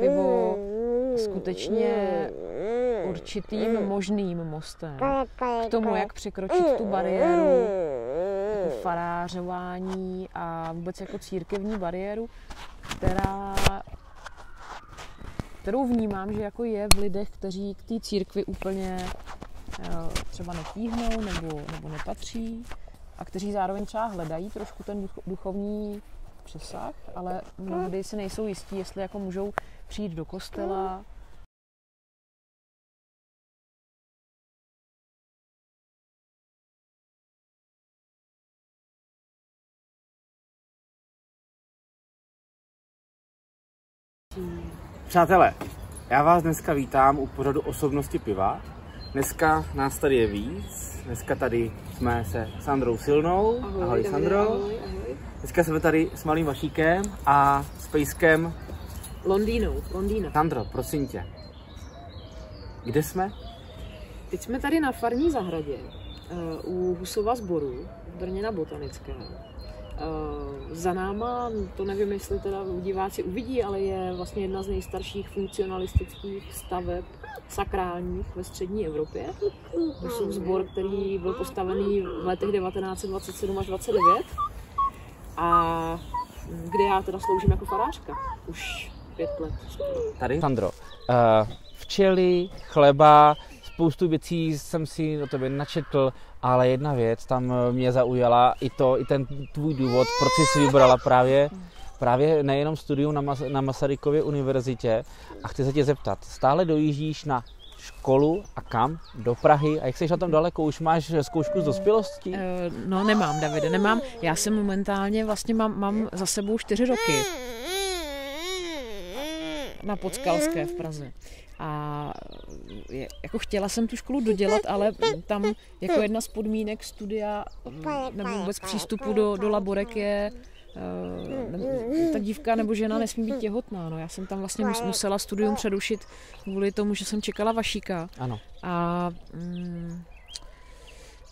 pivo skutečně určitým možným mostem. K tomu, jak překročit tu bariéru jako farářování a vůbec jako církevní bariéru, která kterou vnímám, že jako je v lidech, kteří k té církvi úplně eh, třeba netíhnou nebo, nebo nepatří a kteří zároveň třeba hledají trošku ten duchovní přesah, ale mnohdy si nejsou jistí, jestli jako můžou přijít do kostela, Přátelé, já vás dneska vítám u pořadu osobnosti piva. Dneska nás tady je víc. Dneska tady jsme se Sandrou Silnou. Ahoj, ahoj Sandro. Ahoj, ahoj. Dneska jsme tady s malým Vašíkem a s Pejskem. Londýnou, Londýna. Sandro, prosím tě, kde jsme? Teď jsme tady na farní zahradě uh, u Husova sboru v Brně na Botanické. Uh, za náma, to nevím, jestli teda diváci uvidí, ale je vlastně jedna z nejstarších funkcionalistických staveb sakrálních ve střední Evropě. Husův sbor, který byl postavený v letech 1927 až 29 a kde já teda sloužím jako farářka už pět let. Tady? Sandro, uh, včely, chleba, spoustu věcí jsem si o tebe načetl, ale jedna věc tam mě zaujala, i to, i ten tvůj důvod, proč jsi si vybrala právě právě nejenom studium na, Mas- na Masarykově univerzitě a chci se tě zeptat, stále dojíždíš na školu a kam? Do Prahy? A jak jsi na tom daleko? Už máš zkoušku z dospělosti? No nemám, Davide, nemám. Já jsem momentálně, vlastně mám, mám za sebou čtyři roky na Podskalské v Praze. A je, jako chtěla jsem tu školu dodělat, ale tam jako jedna z podmínek studia nebo vůbec přístupu do, do laborek je ta dívka nebo žena nesmí být těhotná. No, já jsem tam vlastně musela studium přerušit kvůli tomu, že jsem čekala Vašíka. Ano. A mm,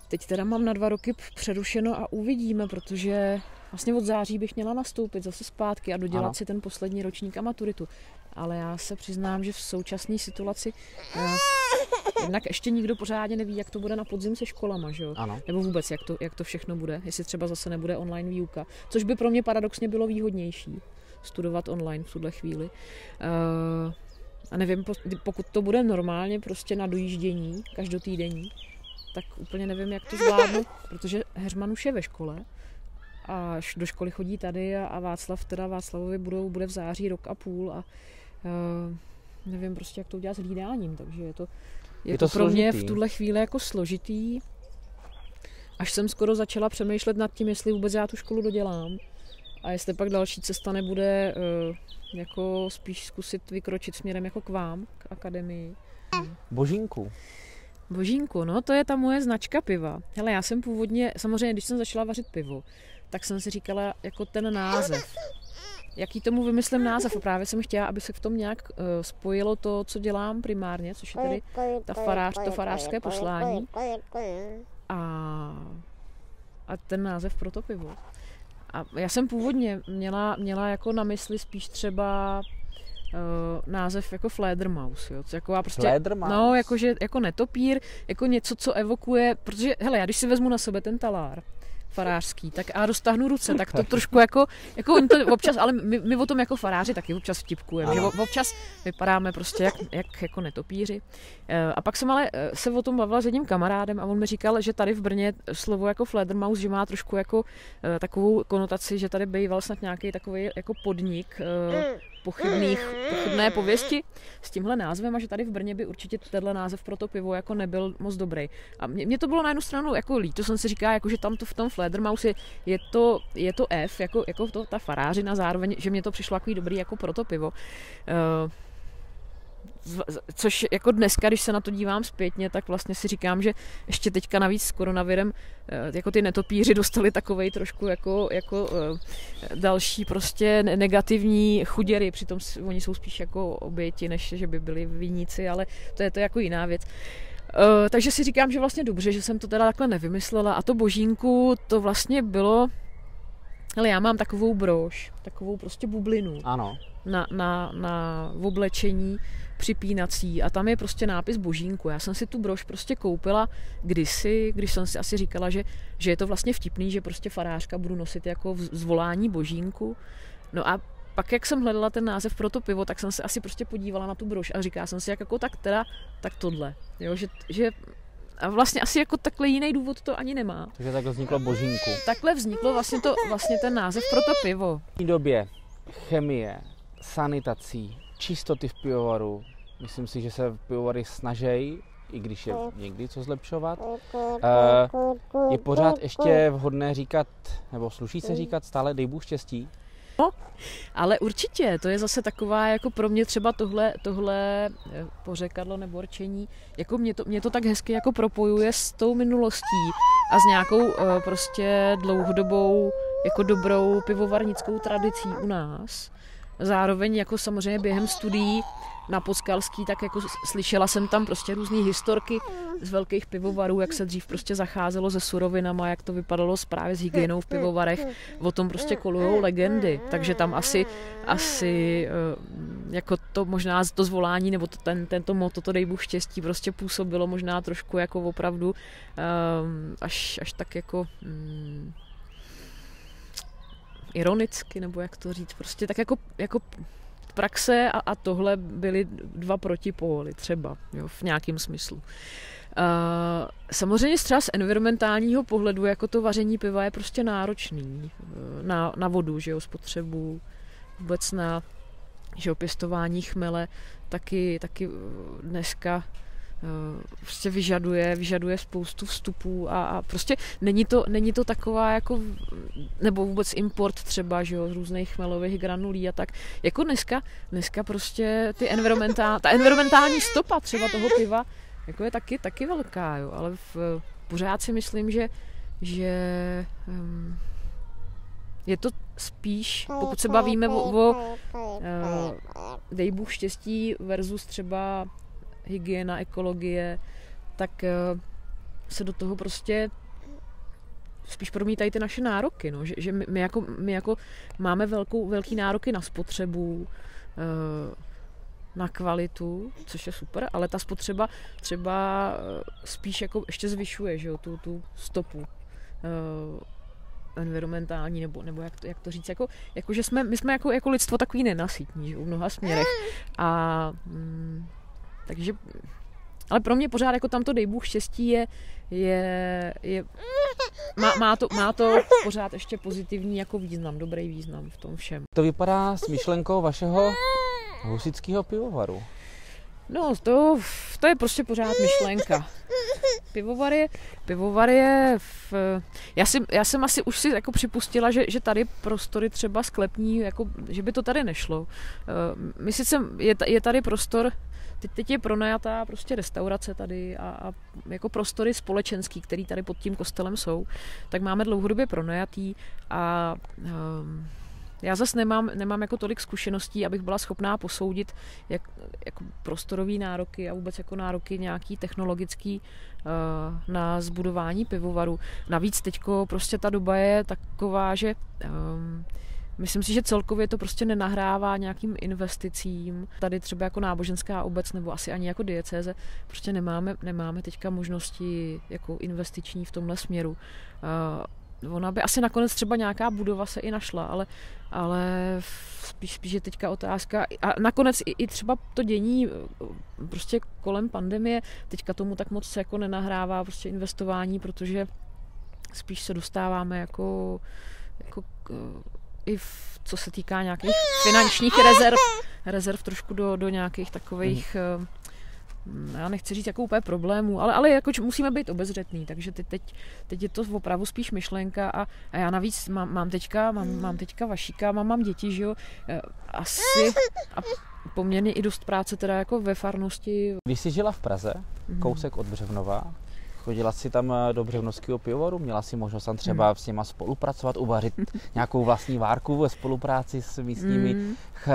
teď teda mám na dva roky přerušeno a uvidíme, protože vlastně od září bych měla nastoupit zase zpátky a dodělat ano. si ten poslední ročník a maturitu. Ale já se přiznám, že v současné situaci já, jednak ještě nikdo pořádně neví, jak to bude na podzim se školama, že jo? Ano. Nebo vůbec, jak to, jak to všechno bude, jestli třeba zase nebude online výuka, což by pro mě paradoxně bylo výhodnější studovat online v tuhle chvíli. Uh, a nevím, pokud to bude normálně prostě na dojíždění, každotýdenní, tak úplně nevím, jak to zvládnu, protože Heřman už je ve škole a do školy chodí tady a, a Václav, teda Václavovi budou, bude v září rok a půl a uh, nevím prostě, jak to udělat s hlídáním, takže je to, je, je to, to pro mě v tuhle chvíli jako složitý. Až jsem skoro začala přemýšlet nad tím, jestli vůbec já tu školu dodělám a jestli pak další cesta nebude uh, jako spíš zkusit vykročit směrem jako k vám, k akademii. Božínku. Božínku, no to je ta moje značka piva. Hele, já jsem původně, samozřejmě, když jsem začala vařit pivo, tak jsem si říkala jako ten název. Jaký tomu vymyslím název? A právě jsem chtěla, aby se v tom nějak uh, spojilo to, co dělám primárně, což je tedy ta farář, to farářské poslání. A, a ten název pro to pivo. A já jsem původně měla, měla jako na mysli spíš třeba uh, název jako Fledermaus, jo, jako já prostě, Fledermaus? no, jakože, jako netopír, jako něco, co evokuje, protože, hele, já když si vezmu na sebe ten talár, farářský, tak a dostahnu ruce, tak to trošku jako, jako oni to občas, ale my, my o tom jako faráři taky občas vtipkujeme, že občas vypadáme prostě jak, jak jako netopíři. A pak jsem ale se o tom bavila s jedním kamarádem a on mi říkal, že tady v Brně slovo jako Fledermaus, že má trošku jako takovou konotaci, že tady býval snad nějaký takový jako podnik pochybných, pochybné pověsti s tímhle názvem a že tady v Brně by určitě tenhle název pro to pivo jako nebyl moc dobrý. A mě, mě to bylo na jednu stranu jako líto, jsem si říká, jako, že tam to v tom Fledermaus je, je, to, je to F, jako, jako to, ta farářina zároveň, že mě to přišlo jako dobrý jako pro to pivo. Uh, což jako dneska, když se na to dívám zpětně, tak vlastně si říkám, že ještě teďka navíc s koronavirem jako ty netopíři dostali takovej trošku jako, jako další prostě negativní chuděry, přitom oni jsou spíš jako oběti, než že by byli viníci, ale to je to jako jiná věc. Uh, takže si říkám, že vlastně dobře, že jsem to teda takhle nevymyslela a to božínku to vlastně bylo Ale já mám takovou brož, takovou prostě bublinu Ano. na, na, na oblečení připínací a tam je prostě nápis Božínku. Já jsem si tu brož prostě koupila kdysi, když jsem si asi říkala, že, že je to vlastně vtipný, že prostě farářka budu nosit jako zvolání Božínku. No a pak, jak jsem hledala ten název pro to pivo, tak jsem se asi prostě podívala na tu brož a říkala jsem si, jak jako tak teda, tak tohle. Jo, že, že a vlastně asi jako takhle jiný důvod to ani nemá. Takže takhle vzniklo božínku. Takhle vzniklo vlastně, to, vlastně ten název pro to pivo. V té době chemie, sanitací, čistoty v pivovaru, myslím si, že se pivovary snaží, i když je někdy co zlepšovat. Eh, je pořád ještě vhodné říkat, nebo sluší se říkat stále dej Bůh štěstí? Ale určitě, to je zase taková, jako pro mě třeba tohle, tohle eh, pořekadlo nebo rčení, jako mě to, mě to tak hezky jako propojuje s tou minulostí a s nějakou eh, prostě dlouhodobou, jako dobrou pivovarnickou tradicí u nás. Zároveň jako samozřejmě během studií na Podskalský, tak jako slyšela jsem tam prostě různé historky z velkých pivovarů, jak se dřív prostě zacházelo se surovinama, jak to vypadalo právě s hygienou v pivovarech. O tom prostě kolujou legendy, takže tam asi, asi eh, jako to možná to zvolání nebo to, ten, tento moto, to dej Bůh štěstí, prostě působilo možná trošku jako opravdu um, až, až tak jako um, ironicky, nebo jak to říct, prostě tak jako, jako praxe a, a tohle byly dva protipóly třeba, jo, v nějakém smyslu. Uh, samozřejmě třeba z environmentálního pohledu, jako to vaření piva je prostě náročný uh, na, na vodu, že jo, spotřebu, vůbec na že jo, pěstování chmele, taky, taky uh, dneska prostě vyžaduje, vyžaduje spoustu vstupů a, a prostě není to, není to taková jako, nebo vůbec import třeba, že jo, z různých chmelových granulí a tak. Jako dneska, dneska prostě ty environmentál, ta environmentální stopa třeba toho piva, jako je taky, taky velká, jo, ale v, pořád si myslím, že, že um, je to spíš, pokud se bavíme o, o uh, dej Bůh štěstí versus třeba hygiena, ekologie, tak uh, se do toho prostě spíš promítají ty naše nároky, no. že, že my, my, jako, my jako máme velkou, velký nároky na spotřebu, uh, na kvalitu, což je super, ale ta spotřeba třeba uh, spíš jako ještě zvyšuje, že jo, tu, tu stopu. Environmentální, nebo, nebo jak, to, jak to říct, jako, jako že jsme, my jsme jako, jako lidstvo takový nenasytní, že, v mnoha směrech. A mm, takže, ale pro mě pořád jako tam to dej Bůh štěstí je, je, je má, má, to, má to pořád ještě pozitivní jako význam, dobrý význam v tom všem. To vypadá s myšlenkou vašeho husického pivovaru. No, to, to je prostě pořád myšlenka. Pivovar je, pivovar je v, já, si, já jsem asi už si jako připustila, že, že tady prostory třeba sklepní, jako, že by to tady nešlo. Eh, My sice, je, je tady prostor, teď, teď je pronajatá prostě restaurace tady a, a jako prostory společenský, který tady pod tím kostelem jsou, tak máme dlouhodobě pronajatý a um, já zase nemám, nemám jako tolik zkušeností, abych byla schopná posoudit jak, jako prostorový nároky a vůbec jako nároky nějaký technologický uh, na zbudování pivovaru. Navíc teďko prostě ta doba je taková, že um, Myslím si, že celkově to prostě nenahrává nějakým investicím. Tady třeba jako náboženská obec nebo asi ani jako diecéze prostě nemáme, nemáme teďka možnosti jako investiční v tomhle směru. Uh, ona by asi nakonec třeba nějaká budova se i našla, ale, ale spíš, spíš je teďka otázka. A nakonec i, i třeba to dění eh, prostě kolem pandemie, teďka tomu tak moc se jako nenahrává prostě investování, protože spíš se dostáváme jako, jako i v, co se týká nějakých finančních rezerv, rezerv trošku do, do nějakých takových, mm. já nechci říct jako úplně problémů, ale, ale jako musíme být obezřetný, takže teď, teď, teď je to opravdu spíš myšlenka a, a já navíc mám, mám teďka, mám, mám teďka vašíka, mám, mám děti, že jo, eh, asi a poměrně i dost práce teda jako ve farnosti. Když jsi žila v Praze, Mhm. kousek od Břevnova, Chodila si tam eh, do Břevnovského pivovaru, měla si možnost tam třeba hmm. s něma spolupracovat, uvařit nějakou vlastní várku ve spolupráci s místními, hmm. ch,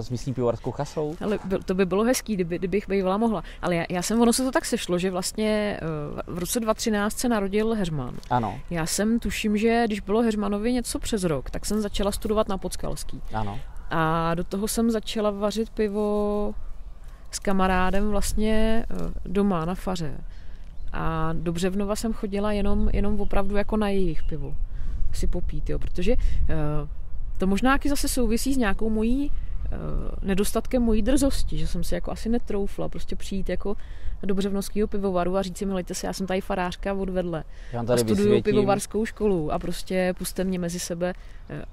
s místní pivovarskou chasou? Ale to by bylo hezký, kdyby, kdybych bývala mohla. Ale já, já jsem, ono se to tak sešlo, že vlastně v roce 2013 se narodil Heřman. Ano. Já jsem tuším, že když bylo Heřmanovi něco přes rok, tak jsem začala studovat na Podskalský. Ano. A do toho jsem začala vařit pivo s kamarádem vlastně eh, doma na faře. A do Břevnova jsem chodila jenom, jenom opravdu jako na jejich pivo si popít, jo, protože uh, to možná taky zase souvisí s nějakou mojí uh, nedostatkem mojí drzosti, že jsem si jako asi netroufla prostě přijít jako do Břevnovského pivovaru a říct si, milejte se, já jsem tady farářka odvedle. Já tady a studuju pivovarskou školu a prostě puste mě mezi sebe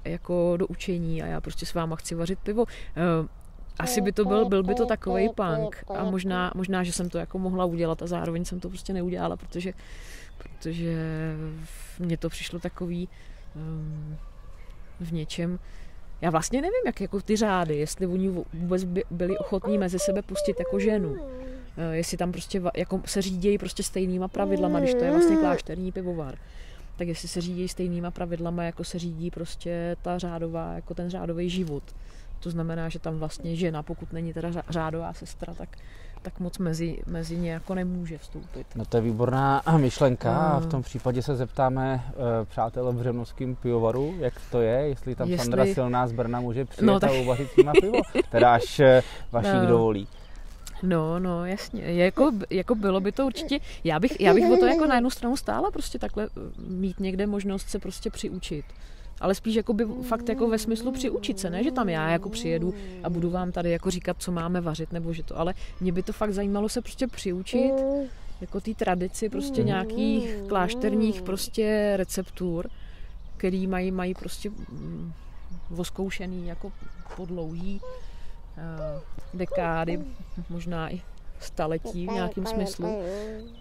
jako do učení a já prostě s váma chci vařit pivo asi by to byl, byl by to takový punk a možná, možná, že jsem to jako mohla udělat a zároveň jsem to prostě neudělala, protože, protože mně to přišlo takový um, v něčem, já vlastně nevím, jak jako ty řády, jestli oni vůbec by, byli ochotní mezi sebe pustit jako ženu. Eh, jestli tam prostě jako se řídějí prostě stejnýma pravidlama, když to je vlastně klášterní pivovar tak jestli se řídí stejnýma pravidlama, jako se řídí prostě ta řádová, jako ten řádový život. To znamená, že tam vlastně žena, pokud není teda řádová sestra, tak, tak moc mezi, mezi ně jako nemůže vstoupit. No to je výborná myšlenka a v tom případě se zeptáme uh, přátel v Břevnovském pivovaru, jak to je, jestli tam jestli... Sandra Silná z Brna může přijet no, tak... a uvařit s nima pivo, teda až uh, vašich no. dovolí. No, no, jasně. Jako, jako bylo by to určitě, já bych, já bych o to jako na jednu stranu stála prostě takhle mít někde možnost se prostě přiučit ale spíš jako by fakt jako ve smyslu přiučit se, ne, že tam já jako přijedu a budu vám tady jako říkat, co máme vařit, nebo že to, ale mě by to fakt zajímalo se prostě přiučit jako té tradici prostě nějakých klášterních prostě receptur, který mají, mají prostě mm, voskoušený jako po dlouhý uh, dekády, možná i staletí v nějakém smyslu.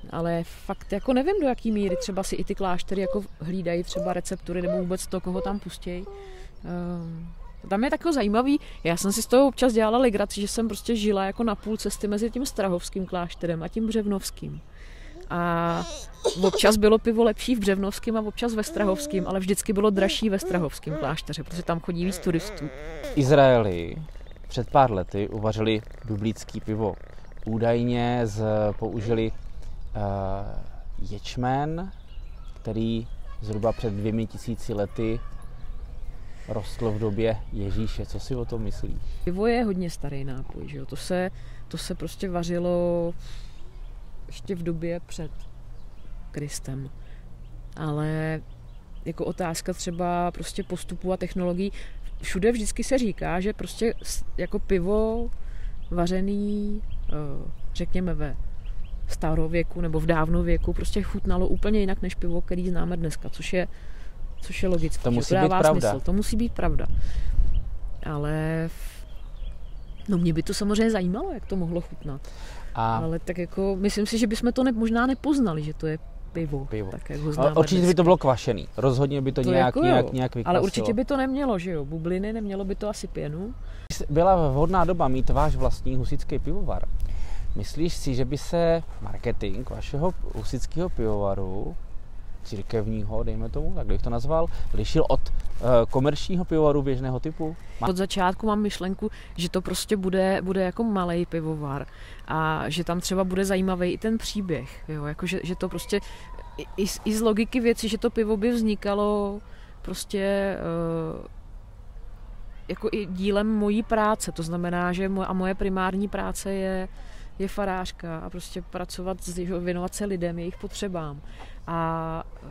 Ale fakt jako nevím, do jaký míry třeba si i ty kláštery jako hlídají třeba receptury nebo vůbec to, koho tam pustějí. Um, tam je takový zajímavý, já jsem si z toho občas dělala legraci, že jsem prostě žila jako na půl cesty mezi tím Strahovským klášterem a tím Břevnovským. A občas bylo pivo lepší v Břevnovském a občas ve Strahovském, ale vždycky bylo dražší ve Strahovském klášteře, protože tam chodí víc turistů. Izraeli před pár lety uvařili biblický pivo údajně z, použili uh, ječmen, který zhruba před dvěmi tisíci lety rostl v době Ježíše. Co si o tom myslíš? Pivo je hodně starý nápoj, že jo? To se, to se prostě vařilo ještě v době před Kristem. Ale jako otázka třeba prostě postupu a technologií, všude vždycky se říká, že prostě jako pivo vařený řekněme ve starověku nebo v dávnověku prostě chutnalo úplně jinak než pivo, který známe dneska, což je, což je logické. To musí to být pravda. Smysl. To musí být pravda. Ale no mě by to samozřejmě zajímalo, jak to mohlo chutnat. A... Ale tak jako, myslím si, že bychom to ne, možná nepoznali, že to je pivo. pivo. Tak, jak ho známe určitě dneska. by to bylo kvašený. Rozhodně by to, to nějak, jako nějak, nějak vykvasilo. Ale určitě by to nemělo, že jo? Bubliny, nemělo by to asi pěnu. Byla vhodná doba mít váš vlastní husický pivovar. Myslíš si, že by se marketing vašeho husického pivovaru církevního, dejme tomu, tak bych to nazval, lišil od uh, komerčního pivovaru běžného typu? Od začátku mám myšlenku, že to prostě bude, bude jako malý pivovar a že tam třeba bude zajímavý i ten příběh, jo? Jako, že, že to prostě i, i, z logiky věci, že to pivo by vznikalo prostě uh, jako i dílem mojí práce, to znamená, že a moje primární práce je je farářka a prostě pracovat, věnovat se lidem, jejich potřebám a e,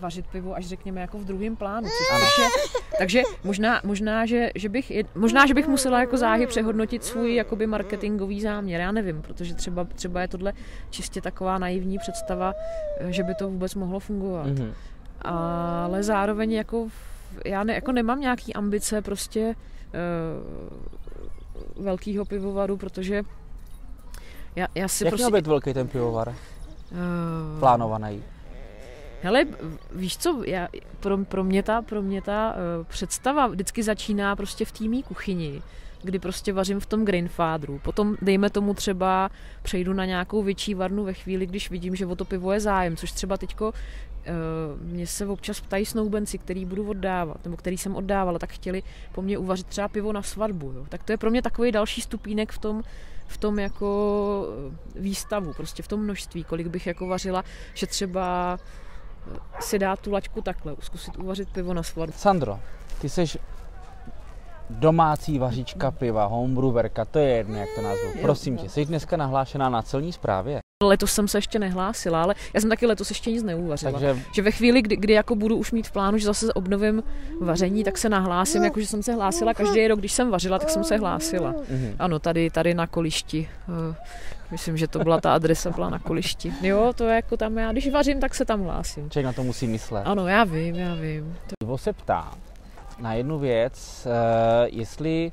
vařit pivo až řekněme jako v druhém plánu. Což je, takže možná, možná, že, že bych, možná, že bych musela jako záhy přehodnotit svůj jakoby marketingový záměr. Já nevím, protože třeba, třeba je tohle čistě taková naivní představa, e, že by to vůbec mohlo fungovat. Mm-hmm. Ale zároveň jako já ne, jako nemám nějaký ambice prostě uh, velkýho pivovaru, protože já, já si Jak prostě... měl být velký ten pivovar? Uh... Plánovaný? Hele, víš co, já, pro, pro, mě ta, pro mě ta uh, představa vždycky začíná prostě v týmí kuchyni, kdy prostě vařím v tom grandfatheru. Potom, dejme tomu třeba, přejdu na nějakou větší varnu ve chvíli, když vidím, že o to pivo je zájem, což třeba teďko uh, mě se občas ptají snoubenci, který budu oddávat, nebo který jsem oddávala, tak chtěli po mně uvařit třeba pivo na svatbu. Jo. Tak to je pro mě takový další stupínek v tom, v tom jako výstavu, prostě v tom množství, kolik bych jako vařila, že třeba si dát tu laťku takhle, zkusit uvařit pivo na svatbu. Sandro, ty jsi domácí vařička piva, homebrewerka, to je jedno, jak to nazvu. Prosím tě, jsi dneska nahlášená na celní správě? Letos jsem se ještě nehlásila, ale já jsem taky letos ještě nic neuvařila. Takže... Že ve chvíli, kdy, kdy jako budu už mít v plánu, že zase obnovím vaření, tak se nahlásím, jakože jsem se hlásila každý rok, když jsem vařila, tak jsem se hlásila. Mm-hmm. Ano, tady, tady na kolišti. Eh, myslím, že to byla ta adresa, byla na kolišti. Jo, to je jako tam já, když vařím, tak se tam hlásím. Člověk na to musí myslet. Ano, já vím, já vím. To... se ptá na jednu věc, uh, jestli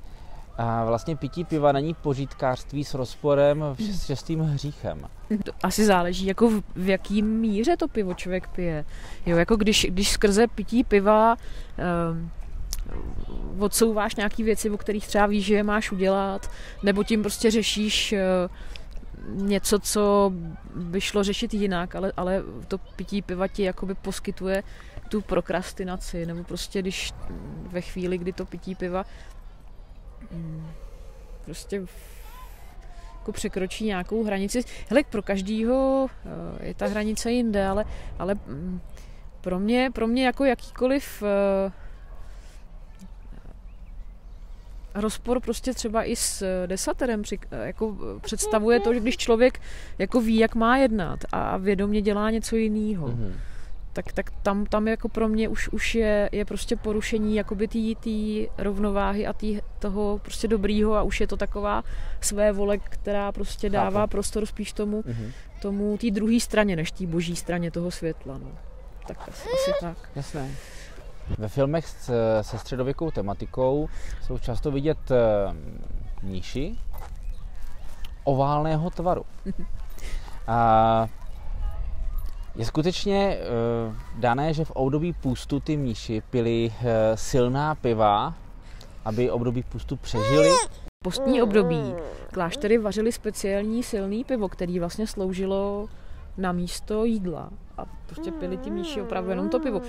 a vlastně pití piva není pořítkářství s rozporem s šestým hříchem. To asi záleží, jako v, v jaký míře to pivo člověk pije. Jo, jako když, když skrze pití piva um, odsouváš nějaké věci, o kterých třeba víš, že je máš udělat, nebo tím prostě řešíš uh, něco, co by šlo řešit jinak, ale, ale to pití piva ti jakoby poskytuje tu prokrastinaci, nebo prostě když ve chvíli, kdy to pití piva prostě jako překročí nějakou hranici. Hele, pro každýho eh, je ta hranice jinde, ale, ale mm, pro mě, pro mě jako jakýkoliv eh, rozpor prostě třeba i s desaterem jako představuje to, že když člověk jako ví, jak má jednat a vědomě dělá něco jiného. Mm-hmm tak, tak tam, tam jako pro mě už, už je, je prostě porušení jakoby té rovnováhy a tý, toho prostě dobrýho a už je to taková své vole, která prostě dává Chápu. prostor spíš tomu, mm-hmm. tomu té druhé straně, než té boží straně toho světla. No. Tak asi, asi tak. Jasné. Ve filmech se středověkou tematikou jsou často vidět mníši oválného tvaru. A je skutečně uh, dané, že v období půstu ty mníši pili uh, silná piva, aby období půstu přežili? Postní období kláštery vařili speciální silný pivo, který vlastně sloužilo na místo jídla. A prostě pili ti mníši opravdu jenom to pivo.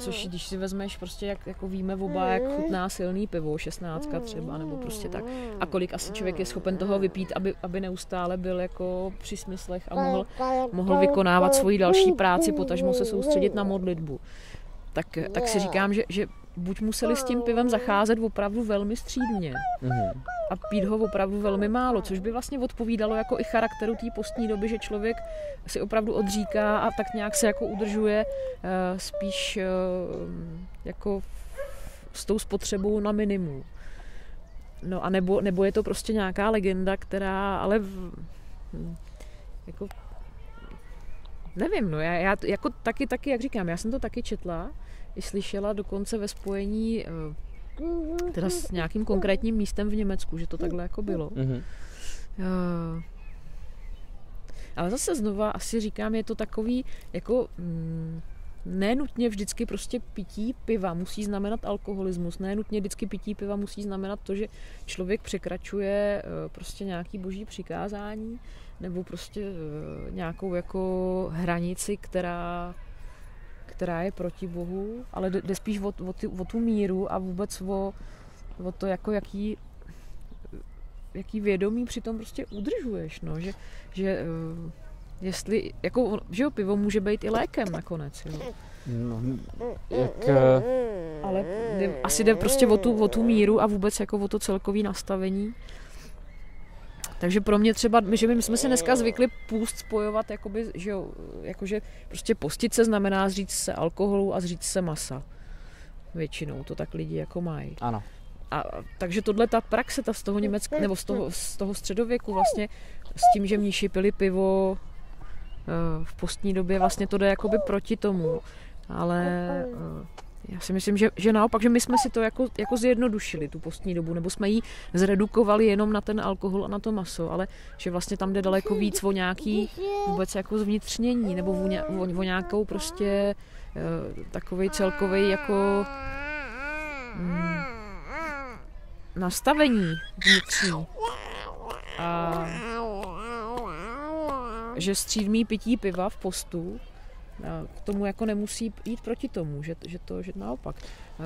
Což když si vezmeš prostě, jak jako víme oba, jak chutná silný pivo, 16 třeba, nebo prostě tak. A kolik asi člověk je schopen toho vypít, aby, aby neustále byl jako při smyslech a mohl, mohl vykonávat svoji další práci, potažmo se soustředit na modlitbu. Tak, tak si říkám, že, že buď museli s tím pivem zacházet opravdu velmi střídně mm-hmm. a pít ho opravdu velmi málo, což by vlastně odpovídalo jako i charakteru té postní doby, že člověk si opravdu odříká a tak nějak se jako udržuje uh, spíš uh, jako s tou spotřebou na minimum. No a nebo, nebo je to prostě nějaká legenda, která ale v, hm, jako nevím, no já, já jako taky, taky, jak říkám, já jsem to taky četla, i slyšela dokonce ve spojení eh, teda s nějakým konkrétním místem v Německu, že to takhle jako bylo. Mm-hmm. Ale zase znova asi říkám, je to takový jako mm, nenutně vždycky prostě pití piva musí znamenat alkoholismus, nenutně vždycky pití piva musí znamenat to, že člověk překračuje eh, prostě nějaký boží přikázání nebo prostě nějakou jako hranici, která která je proti Bohu, ale jde spíš o, o, ty, o tu míru a vůbec o, o to, jako jaký, jaký vědomí přitom prostě udržuješ, no, že, že uh, jestli, jako, že jo, pivo může být i lékem nakonec, jo. No, jak... Uh... Ale jde, asi jde prostě o tu, o tu míru a vůbec jako o to celkové nastavení takže pro mě třeba, že my jsme si dneska zvykli půst spojovat, jakoby, že, jakože prostě postit se znamená zříct se alkoholu a zříct se masa. Většinou to tak lidi jako mají. Ano. A, takže tohle ta praxe, ta z toho Německa, nebo z toho, z toho středověku vlastně, s tím, že mníši pili pivo eh, v postní době, vlastně to jde jakoby proti tomu. Ale eh, Já si myslím, že, že naopak, že my jsme si to jako, jako zjednodušili, tu postní dobu, nebo jsme ji zredukovali jenom na ten alkohol a na to maso, ale že vlastně tam jde daleko víc o nějaký vůbec jako zvnitřnění, nebo o, o, o nějakou prostě uh, takový celkový jako mm, nastavení vnitřní. A že střídmý pití piva v postu k tomu jako nemusí jít proti tomu, že, že to že naopak.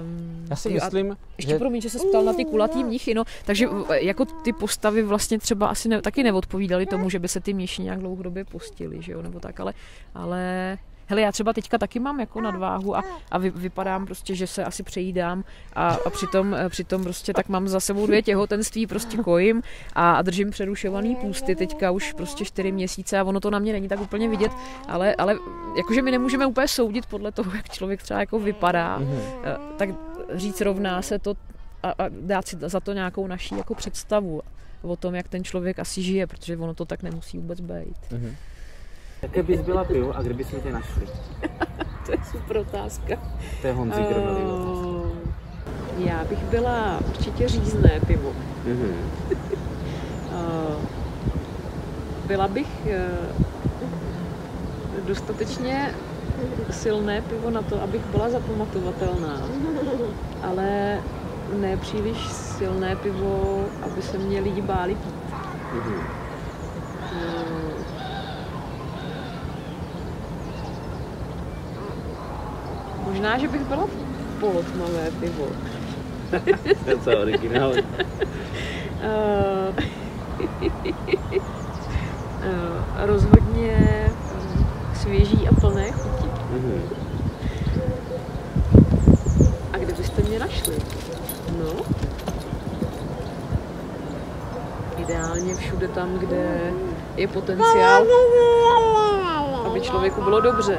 Um, Já si myslím, ještě že... promiň, že se ptal na ty kulatý mnichy, no, takže jako ty postavy vlastně třeba asi ne, taky neodpovídaly tomu, že by se ty mniši nějak dlouhodobě postili, že jo, nebo tak, ale, ale hele, já třeba teďka taky mám jako nadváhu a, a vy, vypadám prostě, že se asi přejídám a, a přitom, eh, přitom prostě tak mám za sebou dvě těhotenství, prostě kojím a, a držím přerušovaný půsty teďka už prostě čtyři měsíce a ono to na mě není tak úplně vidět, ale, ale jakože my nemůžeme úplně soudit podle toho, jak člověk třeba jako vypadá, mm-hmm. tak říct rovná se to a, a dát si za to nějakou naší jako představu o tom, jak ten člověk asi žije, protože ono to tak nemusí vůbec být. Mm-hmm. Jaké bys byla pivo a kde bys tě našli? to je super otázka. To je Honzi uh. Já bych byla určitě řízné pivo. Mm-hmm. uh, byla bych uh, dostatečně silné pivo na to, abych byla zapamatovatelná, ale ne příliš silné pivo, aby se mě lidi báli pít. Mm-hmm. Uh, Možná, že bych byla polotmavé pivo. to je originál. uh, rozhodně eh, svěží a plné chuti. Mm-hmm. A kde byste mě našli? No, ideálně všude tam, kde je potenciál, aby člověku bylo dobře.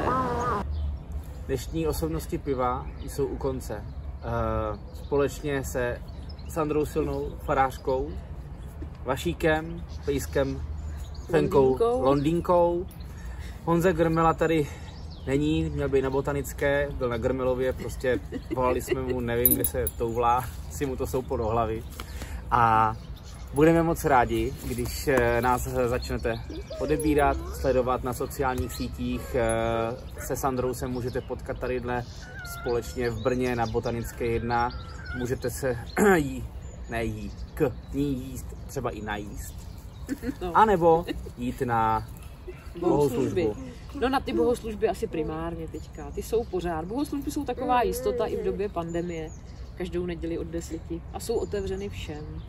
Dnešní osobnosti piva jsou u konce. Eh, společně se Sandrou Silnou, farářkou, Vašíkem, Pejskem, Fenkou, Londýnkou. Londýnkou. Honza Grmela tady není, měl být na botanické, byl na Grmelově, prostě volali jsme mu, nevím, kde se toulá, si mu to souplo do hlavy. A Budeme moc rádi, když eh, nás začnete odebírat, sledovat na sociálních sítích. Eh, se Sandrou se můžete potkat tadyhle společně v Brně na Botanické 1. Můžete se jí, ne jí, k ní jíst, třeba i najíst. No. A nebo jít na bohoslužbu. No na ty bohoslužby asi primárně teďka. Ty jsou pořád. Bohoslužby jsou taková jistota i v době pandemie. Každou neděli od deseti. A jsou otevřeny všem.